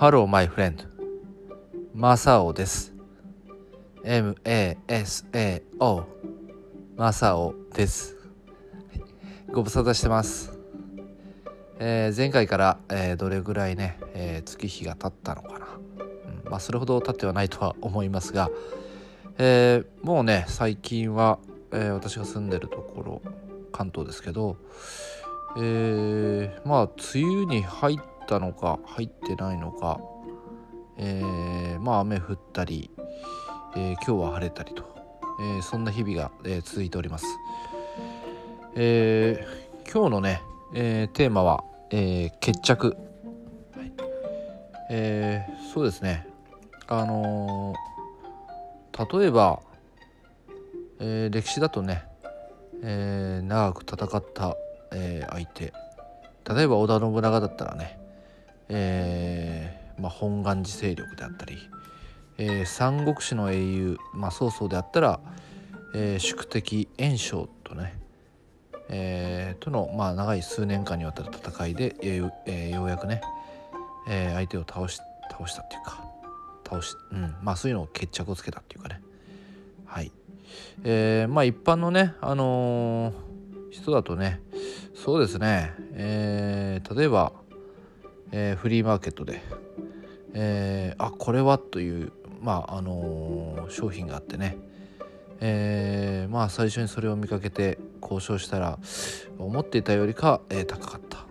Hello my friend. マサオです MASAO マサオですご無沙汰してますえー、前回から、えー、どれぐらいね、えー、月日が経ったのかな、うん、まあそれほど経ってはないとは思いますが、えもうね最近は、え私が住んでるところ関東ですけど、えまあ梅雨に入ったのか入ってないのか、えまあ雨降ったり、え今日は晴れたりと、えそんな日々が、え続いております。え今日のね、えテーマはえー、決着、はい。えー、そうですね。あのー、例えば、えー、歴史だとね、えー、長く戦った、えー、相手。例えば織田信長だったらね、えーまあ、本願寺勢力であったり、えー、三国志の英雄、まあ、曹操であったら、えー、宿敵袁紹とねえー、との、まあ、長い数年間にわたる戦いで、えーえー、ようやくね、えー、相手を倒し倒したっていうか倒し、うんまあ、そういうのを決着をつけたっていうかね。はい。えー、まあ一般のね、あの、人だとねそうですね、えー、例えば、えー、フリーマーケットで、えー、あこれはというまああのー、商品があってね。えー、まあ最初にそれを見かけて交渉したら思っていたよりか、えー、高かった。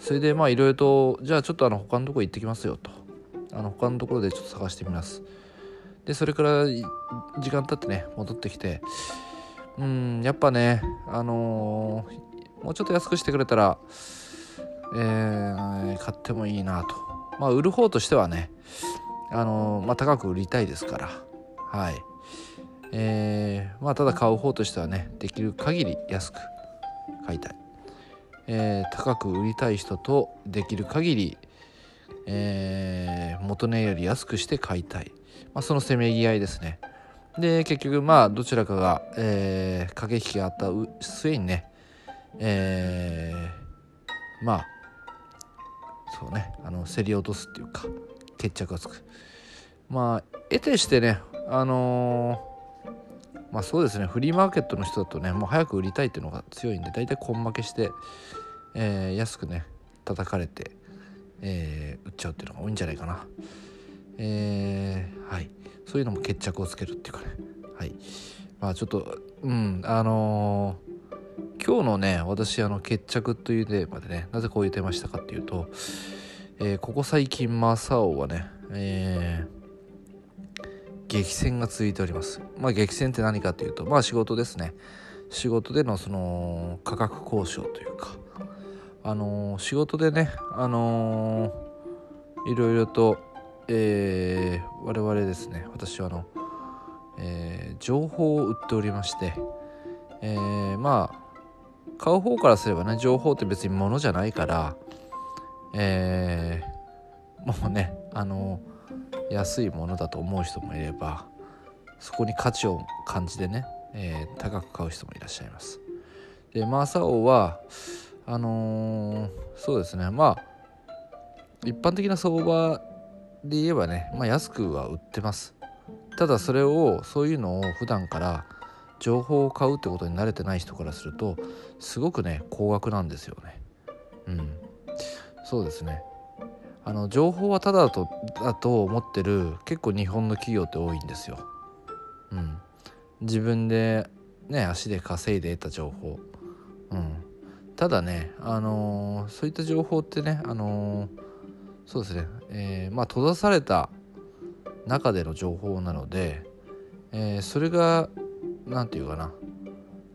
それでまあいろいろとじゃあちょっとあの他のところ行ってきますよと。あの他のところでちょっと探してみます。でそれから時間経ってね戻ってきて。うんやっぱねあのー、もうちょっと安くしてくれたらえー、買ってもいいなと。まあ売る方としてはねあの、まあ高く売りたいですから。はい。えー、まあただ買う方としてはねできる限り安く買いたい、えー、高く売りたい人とできる限り、えー、元値より安くして買いたい、まあ、そのせめぎ合いですね。で結局まあどちらかが、えー、駆け引きがあった末にねえー、まあそうねあの競り落とすっていうか決着がつく。まあ得てしてねあのーまあそうですねフリーマーケットの人だとねもう早く売りたいっていうのが強いんで大体根負けして、えー、安くね叩かれて、えー、売っちゃうっていうのが多いんじゃないかな。えー、はい。そういうのも決着をつけるっていうかね。はい。まあちょっとうんあのー、今日のね私あの決着というテーマでねなぜこういうテーマしたかっていうと、えー、ここ最近マサオはねえー激戦が続いております。まあ激戦って何かというと、まあ仕事ですね。仕事でのその価格交渉というか、あのー、仕事でね、あのー、いろいろと、えー、我々ですね、私はあの、えー、情報を売っておりまして、えー、まあ、買う方からすればね、情報って別に物じゃないから、えー、もうね、あの安いものだと思う人もいればそこに価値を感じてね、えー、高く買う人もいらっしゃいます。でマーサオはあのー、そうですねまあ一般的な相場で言えばね、まあ、安くは売ってますただそれをそういうのを普段から情報を買うってことに慣れてない人からするとすごくね高額なんですよね。うん。そうですね。あの情報はただとだと思ってる結構日本の企業って多いんですよ。うん、自分でね足で稼いで得た情報。うん、ただね、あのー、そういった情報ってね、あのー、そうですね、えー、まあ閉ざされた中での情報なので、えそれが何て言うかな。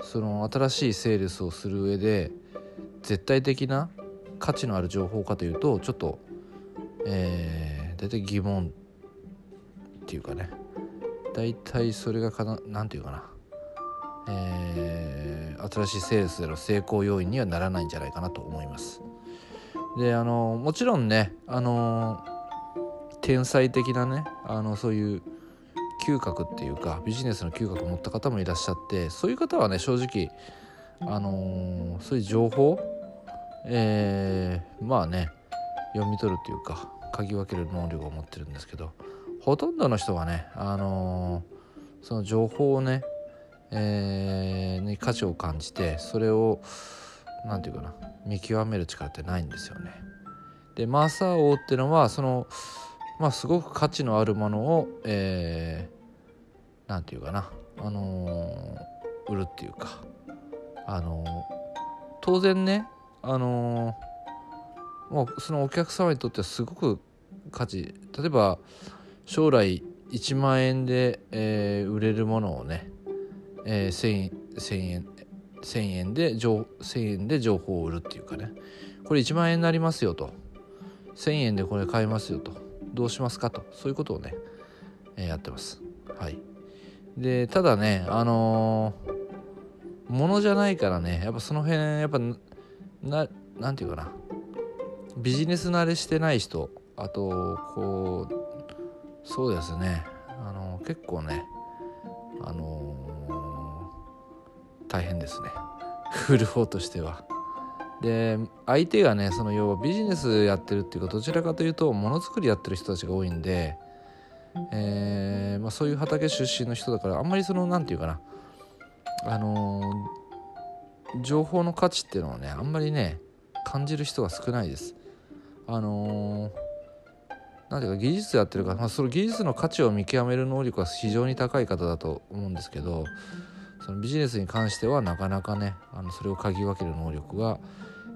その新しいセールスをする上で絶対的な価値のある情報かというとちょっとえー、大体疑問っていうかね。大体それがかな何て言うかな。えー、新しいセールスでの成功要因にはならないんじゃないかなと思います。であのもちろんねあの天才的なねあのそういう嗅覚っていうかビジネスの嗅覚を持った方もいらっしゃってそういう方はね正直あのそういう情報えー、まあね読み取るというか嗅ぎ分ける能力を持ってるんですけどほとんどの人がね、あのー、その情報をね、えー、に価値を感じてそれを何て言うかな見極める力ってないんですよね。でマーサー王っていうのはそのまあすごく価値のあるものを何、えー、て言うかな、あのー、売るっていうか、あのー、当然ね、あのもうそのお客様にとってはすごく価値。例えば将来1万円で、えー、売れるものをね、えー、1000, 1000円1000円で1000円で情報を売るっていうかね。これ1万円になりますよと。1000円でこれ買えますよと。どうしますかとそういうことをね、えー、やってます。はい。でただねあのー、ものじゃないからねやっぱその辺やっぱななんていうかな。ビジネス慣れしてない人あとこうそうですね。あのー、結構ねあのー、大変ですね。売る方としては。で相手がねその要はビジネスやってるっていうかどちらかというとものづくりやってる人たちが多いんで、えーまあ、そういう畑出身の人だからあんまりその何て言うかなあのー、情報の価値っていうのをねあんまりね感じる人が少ないです。あのーなんていうか技術やってるから、まあ、その技術の価値を見極める能力は非常に高い方だと思うんですけどそのビジネスに関してはなかなかねあのそれを嗅ぎ分ける能力が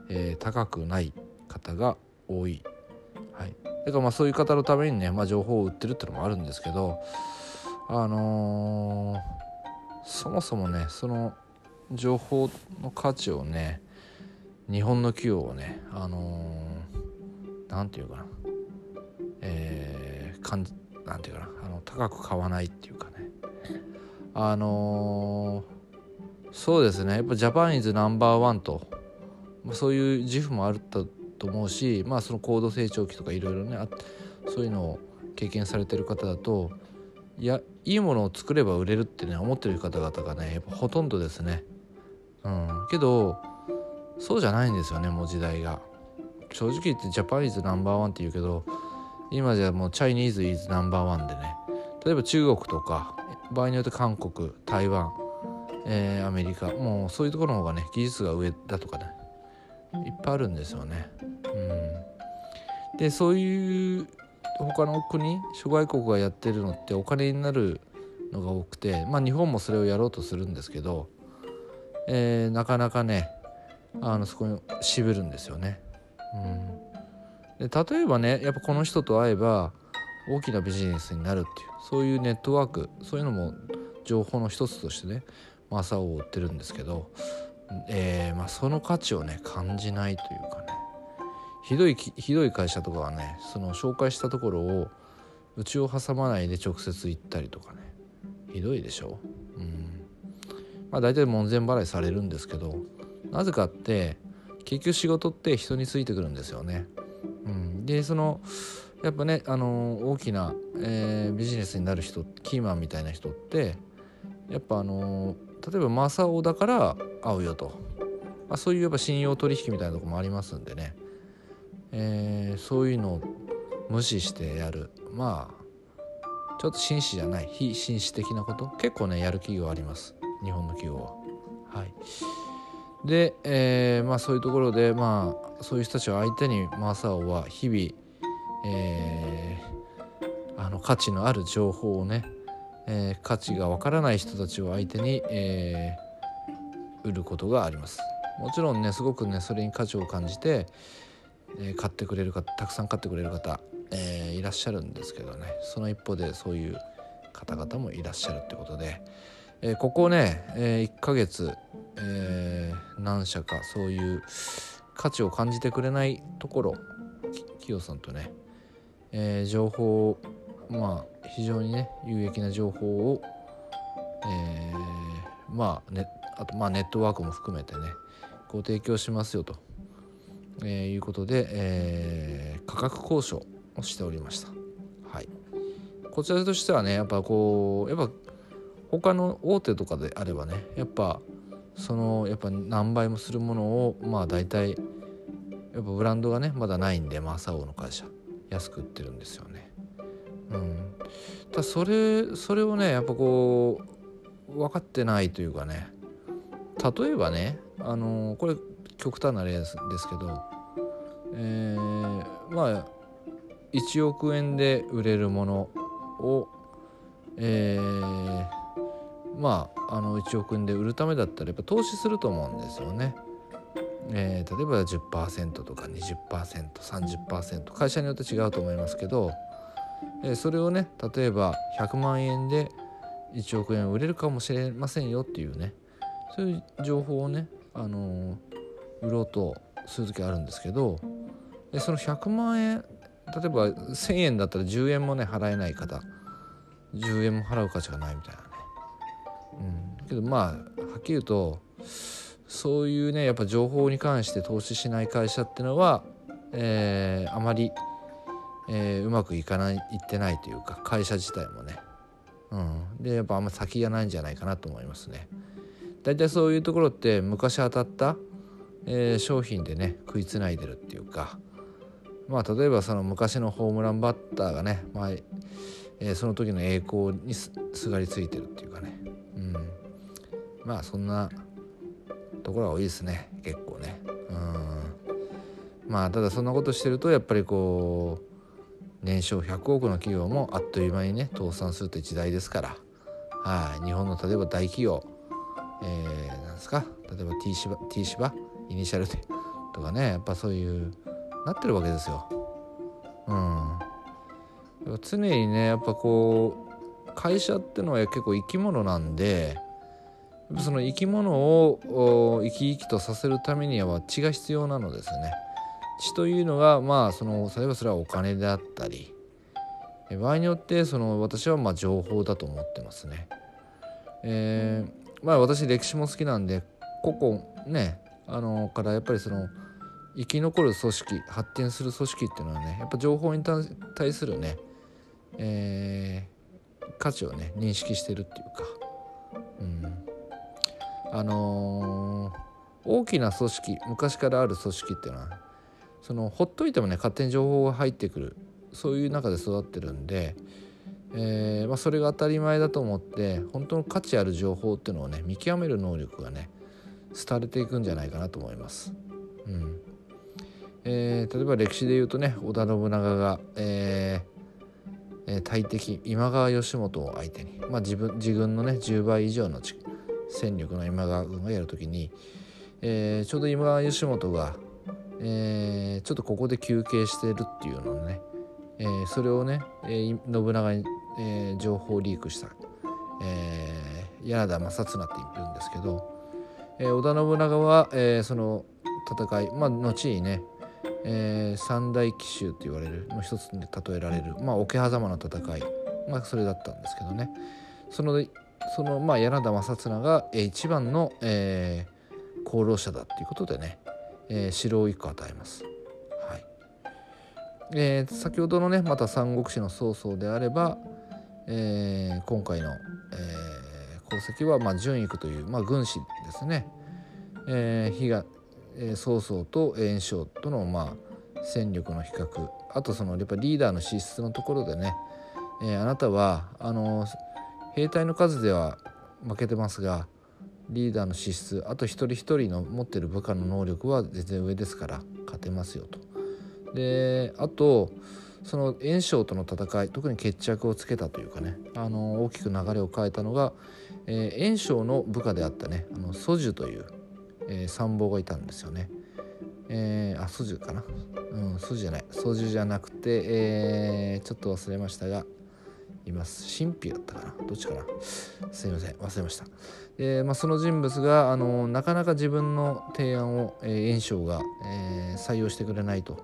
えー、高くない方が多い。はい、だからまあそういう方のためにね、まあ、情報を売ってるっていうのもあるんですけどあのー、そもそもねその情報の価値をね日本の企業をねあの何、ー、て言うかな。えー、かんなんていうかな。あの高く買わないっていうかね。あのー、そうですね。やっぱジャパンイズナンバーワンと、そういう自負もあったと思うし、まあ、その高度成長期とかいろいろねそういうのを経験されてる方だといやいいものを作れば売れるってね思ってる方々がねほとんどですね。うん、けどそうじゃないんですよねもう時代が。正直言ってジャパニーズナンバーワンって言うけど今じゃもうチャイニーズイズナンバーワンでね例えば中国とか場合によって韓国台湾、えー、アメリカもうそういうところの方がね技術が上だとかねいっぱいあるんですよね。うん、でそういう他の国諸外国がやってるのってお金になるのが多くてまあ日本もそれをやろうとするんですけど、えー、なかなかねあのそこに渋るんですよね。うん、で例えばねやっぱこの人と会えば大きなビジネスになるっていうそういうネットワークそういうのも情報の一つとしてねマサを追ってるんですけどえーまあ、その価値をね感じないというかね。ひどいひどい会社とかはねその紹介したところをうちを挟まないで直接行ったりとかね。ひどいでしょ？うん。まあ大体門前払いされるんですけどなぜかって結局仕事って人についてくるんですよね。うん、でそのやっぱね、あの大きな、えー、ビジネスになる人キーマンみたいな人ってやっぱあの例えばマサオだから会うよと、まあ、そういうやっぱ信用取引みたいなとこもありますんでね、えー、そういうのを無視してやる。まあちょっと紳士じゃない。非紳士的なこと。結構ねやる企業あります。日本の企業は。はい、で、えー、まあそういうところでまあそういう人たちを相手にマサオは日々、えー、あの価値のある情報をねえー、価値がわからない人たちを相手に、えー、売ることがあります。もちろんねすごくねそれに価値を感じて、えー、買ってくれる方たくさん買ってくれる方、えいらっしゃるんですけどね。その一方でそういう方々もいらっしゃるってことで、えここね、え1ヶ月、え何社かそういう価値を感じてくれないところ企業さんとね、え情報をまあ非常にね有益な情報を、えー、まあねあとまあネットワークも含めてねご提供しますよと、えー、いうことで、えー、価格交渉をしておりました。はい、こちらとしてはねやっぱこうやっぱ他の大手とかであればねやっぱそのやっぱ何倍もするものをまあ大体やっぱブランドがねまだないんでまあサオの会社安く売ってるんですよね。うん、だそれそれをねやっぱこう分かってないというかね。例えばねあのこれ極端な例ですけど、えー、まあ1億円で売れるものを、えー、まああの1億円で売るためだったらやっぱ投資すると思うんですよね。えー、例えば10%とか 20%30% 会社によって違うと思いますけど、それをね例えば100万円で1億円売れるかもしれませんよっていうねそういう情報をね、あの、売ろうとする時あるんですけどでその100万円例えば1,000円だったら10円もね払えない方10円も払う価値がないみたいなね。うん、けどまあはっきり言うとそういうねやっぱ情報に関して投資しない会社っていうのは、えー、あまり、えー、うまくいかないいってないというか会社自体もね、うん、でやっぱあんま先がないんじゃないかなと思いますね。大体そういうところって昔当たった、えー、商品でね食いつないでるっていうかまあ例えばその昔のホームランバッターがね、まあえー、その時の栄光にすがりついてるっていうかね、うん、まあそんなところが多いですね。結構ね。うん。まあただそんなことしてるとやっぱりこう年商100億の企業もあっという間にね倒産するという時代ですから。はい。日本の例えば大企業えー、なんですか？例えば T 芝 T 芝イニシャルでとかね。やっぱそういうなってるわけですよ。うん、常にねやっぱこう会社ってのは結構生き物なんでその生き物を生き生きとさせるためには血が必要なのですね。血というのがまあその例えばそれはお金であったり場合によってその私はまあ情報だと思ってますね。えー、まあ私歴史も好きなんで個々ねあのからやっぱりその生き残る組織発展する組織っていうのはねやっぱ情報に対するね、えー、価値をね認識してるっていうか、うん、あのー、大きな組織昔からある組織っていうのはそのほっといてもね勝手に情報が入ってくるそういう中で育ってるんで、えーまあ、それが当たり前だと思って本当の価値ある情報っていうのをね見極める能力がね廃れていくんじゃないかなと思います。うんえー、例えば歴史で言うとね織田信長が、えー、大敵今川義元を相手に、まあ、自分自分のね10倍以上の戦力の今川軍がやるときに、えー、ちょうど今川義元が、えー、ちょっとここで休憩してるっていうのをね、えー、それをね、えー、信長に、えー、情報リークした、えー、柳田正綱っているんですけど、えー、織田信長は、えー、その戦いまあ後にね、えー、三大奇襲と言われるの一つに例えられる、まあ、桶狭間の戦い、まあ、それだったんですけどね。そのそのまあ柳田正綱が、一番の、えー、功労者だっていうことでね、えー、城を一個与えます。はいえー、先ほどのねまた三国志の曹操であれば、えー、今回の、えー、功績は、まあ、順位という、まあ、軍師ですね。えー、が、え、曹操と袁紹との、まあ、戦力の比較あとそのやっぱリーダーの資質のところでね、えー、あなたはあの兵隊の数では負けてますがリーダーの資質あと一人一人の持ってる部下の能力は全然上ですから勝てますよと。であとその袁紹との戦い特に決着をつけたというかねあの大きく流れを変えたのが、えー、袁紹の部下であったねあの蘇樹という、えー、参謀がいたんですよね。えー、あ蘇樹かな？うん蘇樹じゃない蘇樹じゃなくて、えー、ちょっと忘れましたがいます。神秘だったかな？どっちかな？すいません。忘れました。で、まあ、その人物があのなかなか自分の提案を、えー、炎章が、えー、採用してくれないと。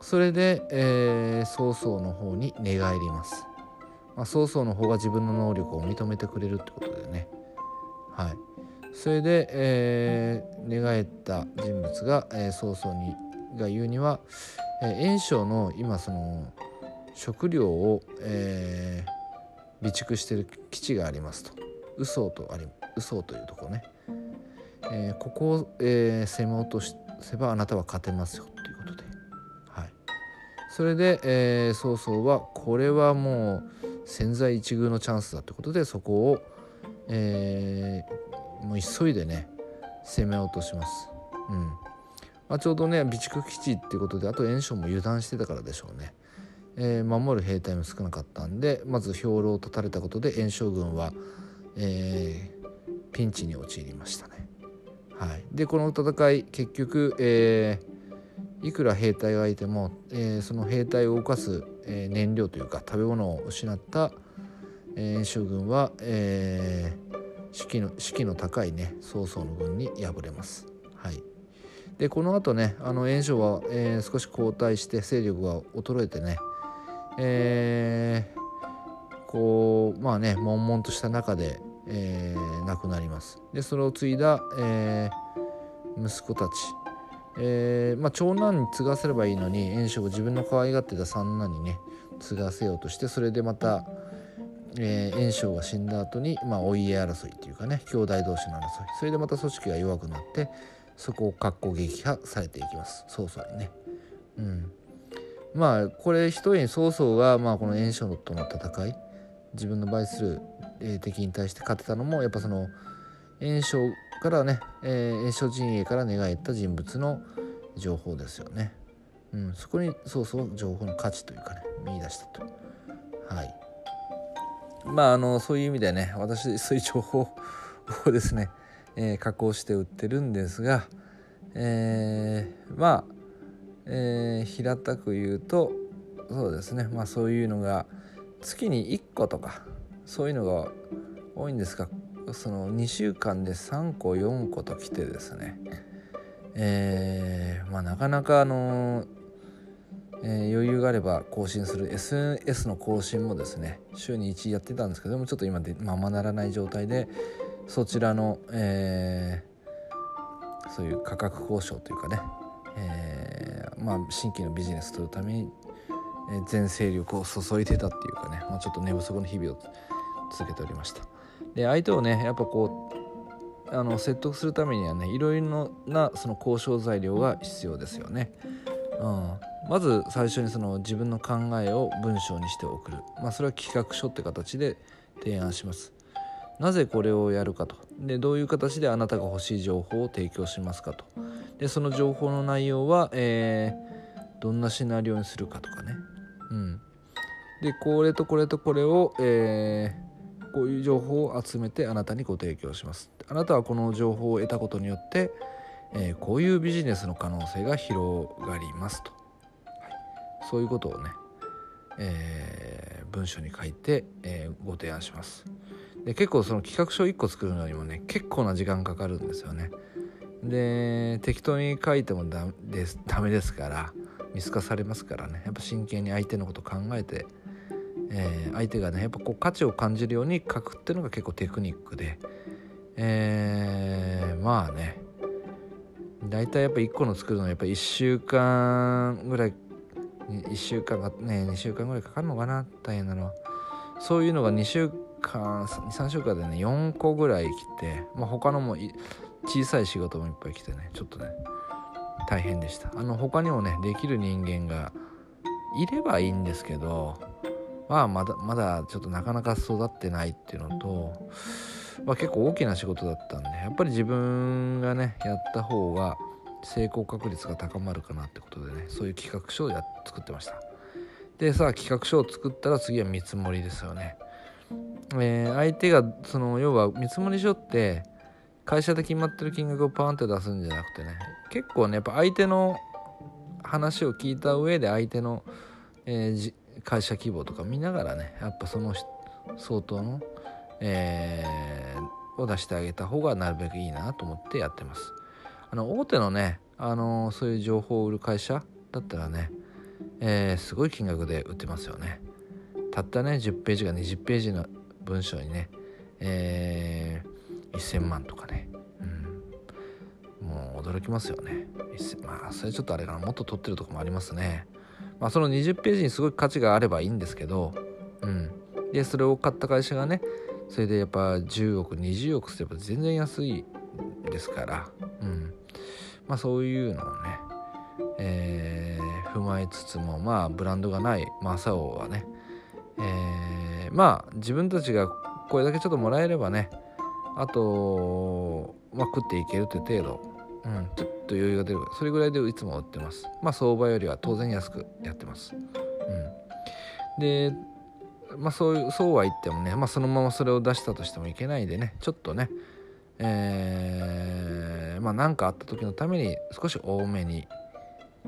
それで、えー、曹操の方に寝返ります、まあ、曹操の方が自分の能力を認めてくれるってことでね。はい。それで、えー、寝返った人物が、えー、曹操にが言うには、えー、炎章の今その食料を、えー、備蓄してる基地がありますと。嘘とあり嘘というとこね、えー、ここを、えー、攻め落とせばあなたは勝てますよということで、はい、それで、えー、曹操はこれはもう千載一遇のチャンスだってことでそこを、えー、もう急いでね攻め落とします。うん。まあ、ちょうどね備蓄基地っていうことであと袁紹も油断してたからでしょうね。えー、守る兵隊も少なかったんでまず兵糧を断たれたことで袁紹軍は、えー、ピンチに陥りましたね。はい、でこの戦い結局、えー、いくら兵隊がいても、えー、その兵隊を動かす、えー、燃料というか食べ物を失った、えー、袁紹軍は、えー、士気の士気の高いね曹操の軍に敗れます。はい、でこのあとねあの袁紹は、えー、少し後退して勢力が衰えてね、えー、こうまあね悶々とした中で、えー、亡くなります。でそれを継いだ、えー、息子たち、えーまあ、長男に継がせればいいのに袁紹が自分の可愛がってた三男にね継がせようとしてそれでまた、えー、が死んだ後に、まあ、お家争いっていうかね兄弟同士の争い。それでまた組織が弱くなってそこを格好撃破されていきます。曹操にね。うん、まあこれ一重に曹操が、まあ、この袁紹との戦い自分の倍する、え、敵に対して勝てたのもやっぱその袁紹からね、えー、袁紹陣営から寝返った人物の情報ですよね。うん、そこに曹操情報の価値というかね見出したと。はいまああのそういう意味でね私そういう情報をですね、えー、加工して売ってるんですが、えー、まあえー、平たく言うとそうですね。まあそういうのが月に1個とかそういうのが多いんですがその2週間で3個4個と来てですね。えー、まあなかなかあのえー、余裕があれば更新する SNS の更新もですね週に1やってたんですけどもちょっと今でままならない状態でそちらの、えー、そういう価格交渉というかね、えー、まあ、新規のビジネスとるために全勢力を注いでたっていうかね、まあ、ちょっと寝不足の日々を続けておりました。で相手をねやっぱこうあの説得するためにはねいろいろなその交渉材料が必要ですよね、うん、まず最初にその自分の考えを文章にして送る、まあ、それは企画書って形で提案します。なぜこれをやるかと。でどういう形であなたが欲しい情報を提供しますかと。でその情報の内容は、えー、どんなシナリオにするかとかね。うん。でこれとこれとこれを、えー、こういう情報を集めてあなたにご提供します。あなたはこの情報を得たことによって、えー、こういうビジネスの可能性が広がりますと、はい、そういうことをね、えー、文章に書いて、え、ご提案します。で結構その企画書1個作るのにもね結構な時間かかるんですよね。で適当に書いてもダですダメですから見透かされますからね。やっぱ真剣に相手のこと考えて、えー、相手がねやっぱこう価値を感じるように書くっていうのが結構テクニックで、えー、まあね。大体やっぱ1個の作るのはやっぱ1週間ぐらい1週間がね2週間ぐらいかかるのかな大変なのは。そういうのが2週間23週間でね4個ぐらい来て、まあ、他のも小さい仕事もいっぱい来てねちょっとね大変でした。あの他にもねできる人間がいればいいんですけどまあまだまだちょっとなかなか育ってないっていうのと、まあ、結構大きな仕事だったんでやっぱり自分がねやった方が成功確率が高まるかなってことでねそういう企画書をや作ってました。でさあ企画書を作ったら次は見積もりですよね。えー、相手がその要は見積もり書って会社で決まってる金額をパーンって出すんじゃなくてね結構ねやっぱ相手の話を聞いた上で相手の、えー、会社規模とか見ながらねやっぱその相当の、えー、を出してあげた方がなるべくいいなと思ってやってます。あの大手のね、あのー、そういう情報を売る会社だったらね、えー、すごい金額で売ってますよね。たったね10ページが20ページの文章にね、えー、1000万とかね、うん、もう驚きますよね。まあそれちょっとあれかな。もっと取ってるとこもありますね。まあその20ページにすごい価値があればいいんですけどうん。でそれを買った会社がねそれでやっぱ10億20億すれば全然安いですからうん。まあそういうのをね、えー、踏まえつつもまあブランドがないマサオはね、えー、まあ自分たちがこれだけちょっともらえればねあと、まあ、食っていけるという程度、うん、ちょっと余裕が出るそれぐらいでいつも売ってます。まあ相場よりは当然安くやってます、うん、でまあそういうそうは言ってもね、まあ、そのままそれを出したとしてもいけないでねちょっとねえー、まあ何かあった時のために少し多めに、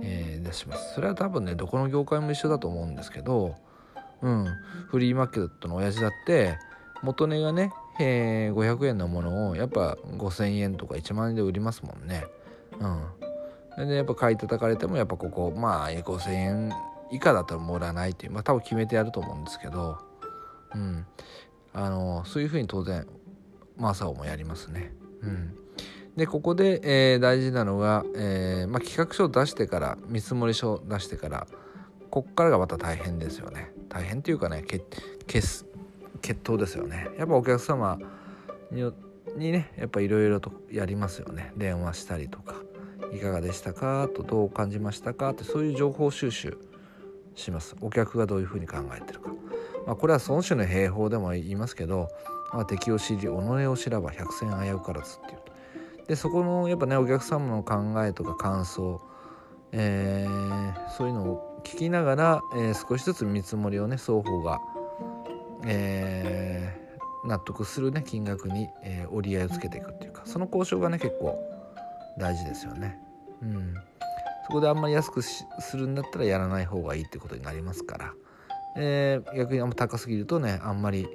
えー、出します。それは多分ねどこの業界も一緒だと思うんですけどうん。フリーマーケットの親父だって元値がね、えー、500円のものをやっぱ5000円とか1万円で売りますもんね。うん。でやっぱ買い叩かれてもやっぱここまあ5000円以下だったらもらわないっていうまあ多分決めてやると思うんですけどうん。あのそういうふうに当然マサオもやりますね。うん。でここで、えー、大事なのが、えーまあ、企画書を出してから見積書を出してからこっからがまた大変ですよね。大変っていうかね決決闘ですよね。やっぱお客様ににねやっぱいろいろとやりますよね。電話したりとかいかがでしたか？とどう感じましたか？ってそういう情報収集します。お客がどういうふうに考えてるか、まあ、これは孫子の兵法でも言いますけど、まあ、敵を知り己を知らば百戦危うからずっていう。でそこのやっぱねお客様の考えとか感想、えー、そういうのを聞きながら、えー、少しずつ見積もりをね双方が、えー、納得するね金額に、えー、折り合いをつけていくっていうかその交渉がね結構大事ですよね。うんそこであんまり安くするんだったらやらない方がいいってことになりますから、えー、逆にあんま高すぎるとねあんまり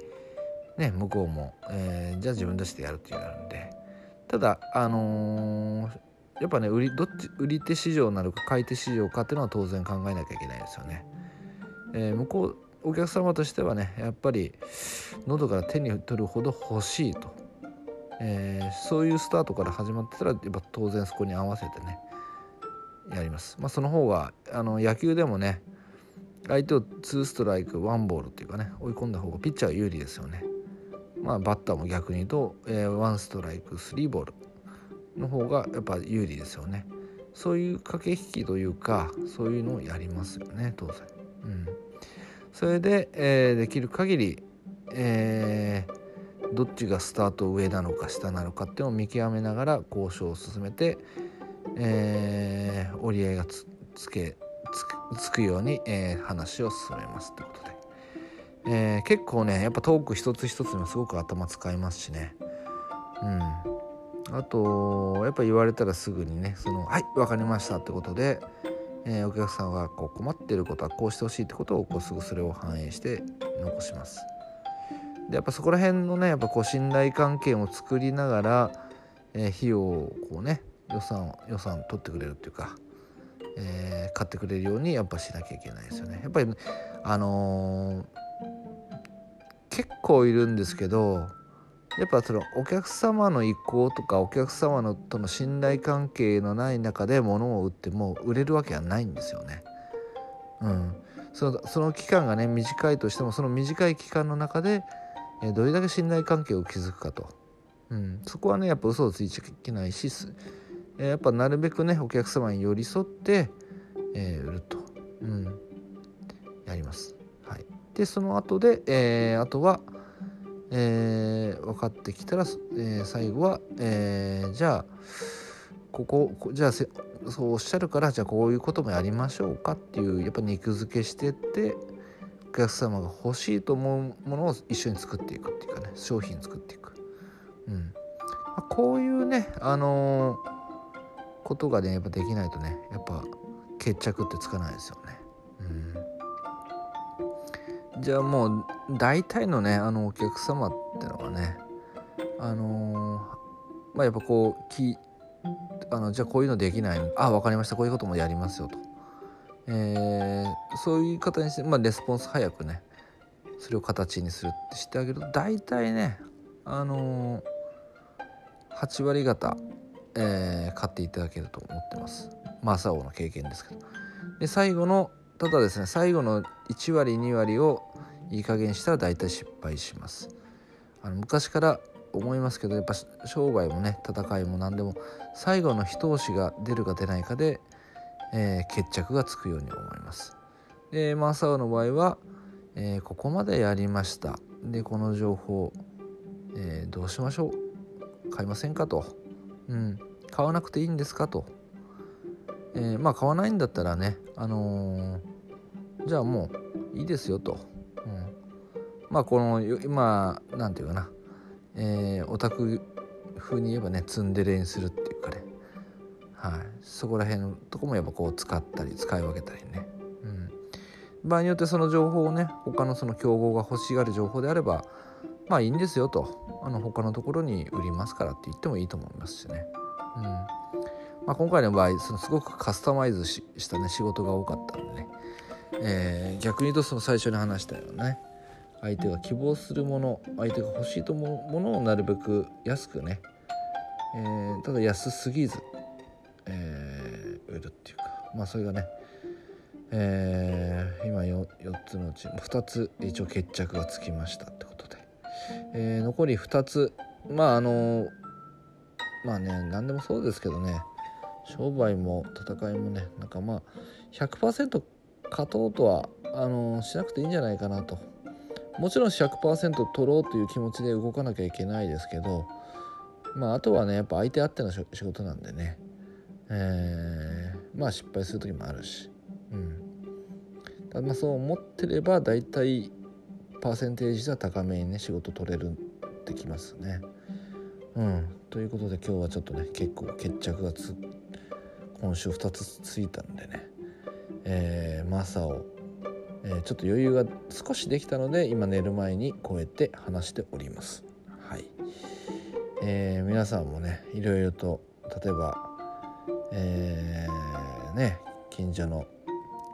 ね向こうも、えー、じゃあ自分たちでやるってなるんでただあのー、やっぱね売りどっち売り手市場なのか買い手市場かっていうのは当然考えなきゃいけないですよね。えー、向こうお客様としてはねやっぱり喉から手に取るほど欲しいと、えー、そういうスタートから始まってたらやっぱ当然そこに合わせてねやります。まあ、その方があの野球でもね相手を2ストライク1ボールっていうかね追い込んだ方がピッチャー有利ですよね。まあ、バッターも逆に言うと、えー、1ストライク3ボールの方がやっぱ有利ですよね。そういう駆け引きというかそういうのをやりますよね当然。うん、それで、えー、できる限り、えー、どっちがスタート上なのか下なのかっていうのを見極めながら交渉を進めて、えー、折り合いがつけつくように、えー、話を進めますということで、えー、結構ねやっぱトーク一つ一つにもすごく頭使いますしね。うん。あとやっぱ言われたらすぐにねその「はい分かりました」ってことで、えー、お客さんがこう困ってることはこうしてほしいってことをこうすぐそれを反映して残します。でやっぱそこら辺のねやっぱこう信頼関係を作りながら、えー、費用をこうね予算予算取ってくれるっていうか、えー、買ってくれるようにやっぱしなきゃいけないですよね。やっぱりあのー、結構いるんですけどやっぱそのお客様の意向とかお客様のとの信頼関係のない中で物を売っても売れるわけはないんですよね。うん、そのその期間がね短いとしてもその短い期間の中で、えどれだけ信頼関係を築くかと、うん、そこはねやっぱ嘘をついちゃいけないしえやっぱなるべくねお客様に寄り添って、えー、売ると、うん、やります。はい、でその後で、えー、あとは、えー、分かってきたら、えー、最後は、えー、じゃあここじゃあそうおっしゃるからじゃあこういうこともやりましょうかっていうやっぱ肉付けしてってお客様が欲しいと思うものを一緒に作っていくっていうかね商品作っていく。うんまこういうね、あのことがねやっぱできないとねやっぱ決着ってつかないですよね。うん、じゃあもう大体のねあのお客様ってのはねあのー、まあやっぱこうきあのじゃあこういうのできないあ分かりましたこういうこともやりますよと、えー、そういう方にして、まあ、レスポンス早くねそれを形にするってしてあげると大体ねあのー、8割方えー、買っていただけると思ってます。マサオの経験ですけど。で最後のただですね最後の1割2割をいい加減したら大体失敗します。あの昔から思いますけどやっぱ商売もね戦いも何でも最後の一押しが出るか出ないかで、えー、決着がつくように思います。でマサオの場合は、えー、ここまでやりました。でこの情報、えー、どうしましょう。買いませんかと、うん、買わなくていいんですかと、えー、まあ買わないんだったらねあのじゃあもういいですよと、うん、まあこの今なんていうかな、えー、オタク風に言えばねツンデレにするっていうかね。はい。そこら辺のとこもやっぱこう使ったり使い分けたりね、うん、場合によってその情報をね他のその競合が欲しがる情報であればまあいいんですよと。あの他のところに売りますからって言ってもいいと思いますしね、うん。まあ、今回の場合そのすごくカスタマイズしたね仕事が多かったんでね、えー、逆に言うとその最初に話したようなね相手が希望するもの相手が欲しいと思うものをなるべく安くね、えー、ただ安すぎず、えー、売るっていうかまあそれがね、えー、今 4, 4つのうち2つ一応決着がつきましたってことで、えー、残り2つまああのまあね何でもそうですけどね商売も戦いもねなんかまあ100%勝とうとはあのしなくていいんじゃないかなと。もちろん100%取ろうという気持ちで動かなきゃいけないですけどまああとはねやっぱ相手あっての仕事なんでね。えー、まあ失敗する時もあるし。うん。ただまあそう思ってれば大体パーセンテージは高めにね仕事取れるってきますね。うん。ということで今日はちょっとね結構決着がつ今週2つついたんでね。えー、マサをえー、ちょっと余裕が少しできたので今寝る前にこうやって話しております。はい。えー、皆さんもねいろいろと例えば、えー、ね近所の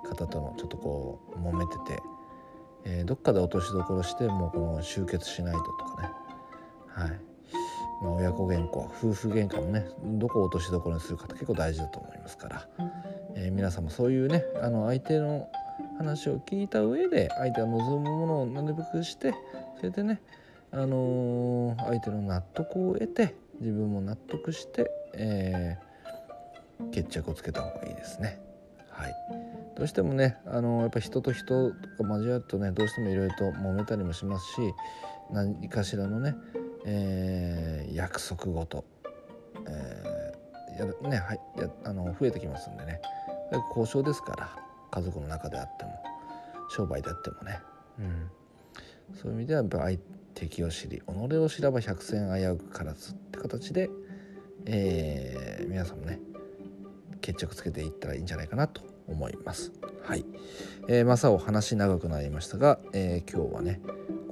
方とのちょっとこう揉めてて、えー、どっかで落としどころしてもうこの集結しないととかね。はい、まあ、親子喧嘩夫婦喧嘩もねどこを落としどころにするかって結構大事だと思いますから、えー、皆さんもそういうねあの相手の話を聞いた上で相手が望むものをなるべくしてそれでね、あのー、相手の納得を得て自分も納得して、えー、決着をつけた方がいいですね。はい、どうしてもね、あのー、やっぱ人と人が交わるとねどうしてもいろいろと揉めたりもしますし何かしらのね、えー、約束事、えー、やねはいやあの増えてきますんでね。交渉ですから家族の中であっても商売であってもね、うん、そういう意味ではやっぱ相敵を知り己を知らば百戦危うくからずって形で、えー、皆さんもね決着つけていったらいいんじゃないかなと思います。はい、えー、マサオ話長くなりましたが、えー、今日はね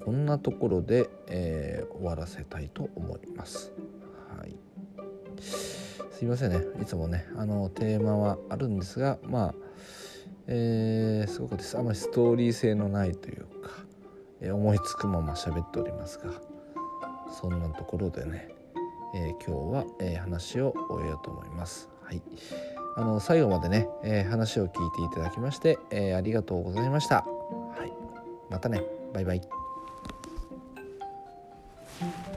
こんなところで、えー、終わらせたいと思います。はい、すいませんねいつもねあのテーマはあるんですがまあえー、すごくですあまりストーリー性のないというか、えー、思いつくまま喋っておりますがそんなところでね、えー、今日は、え話を終えようと思います。はい、あの最後までね、え話を聞いていただきまして、えありがとうございました。はい、またねバイバイ。Thank you.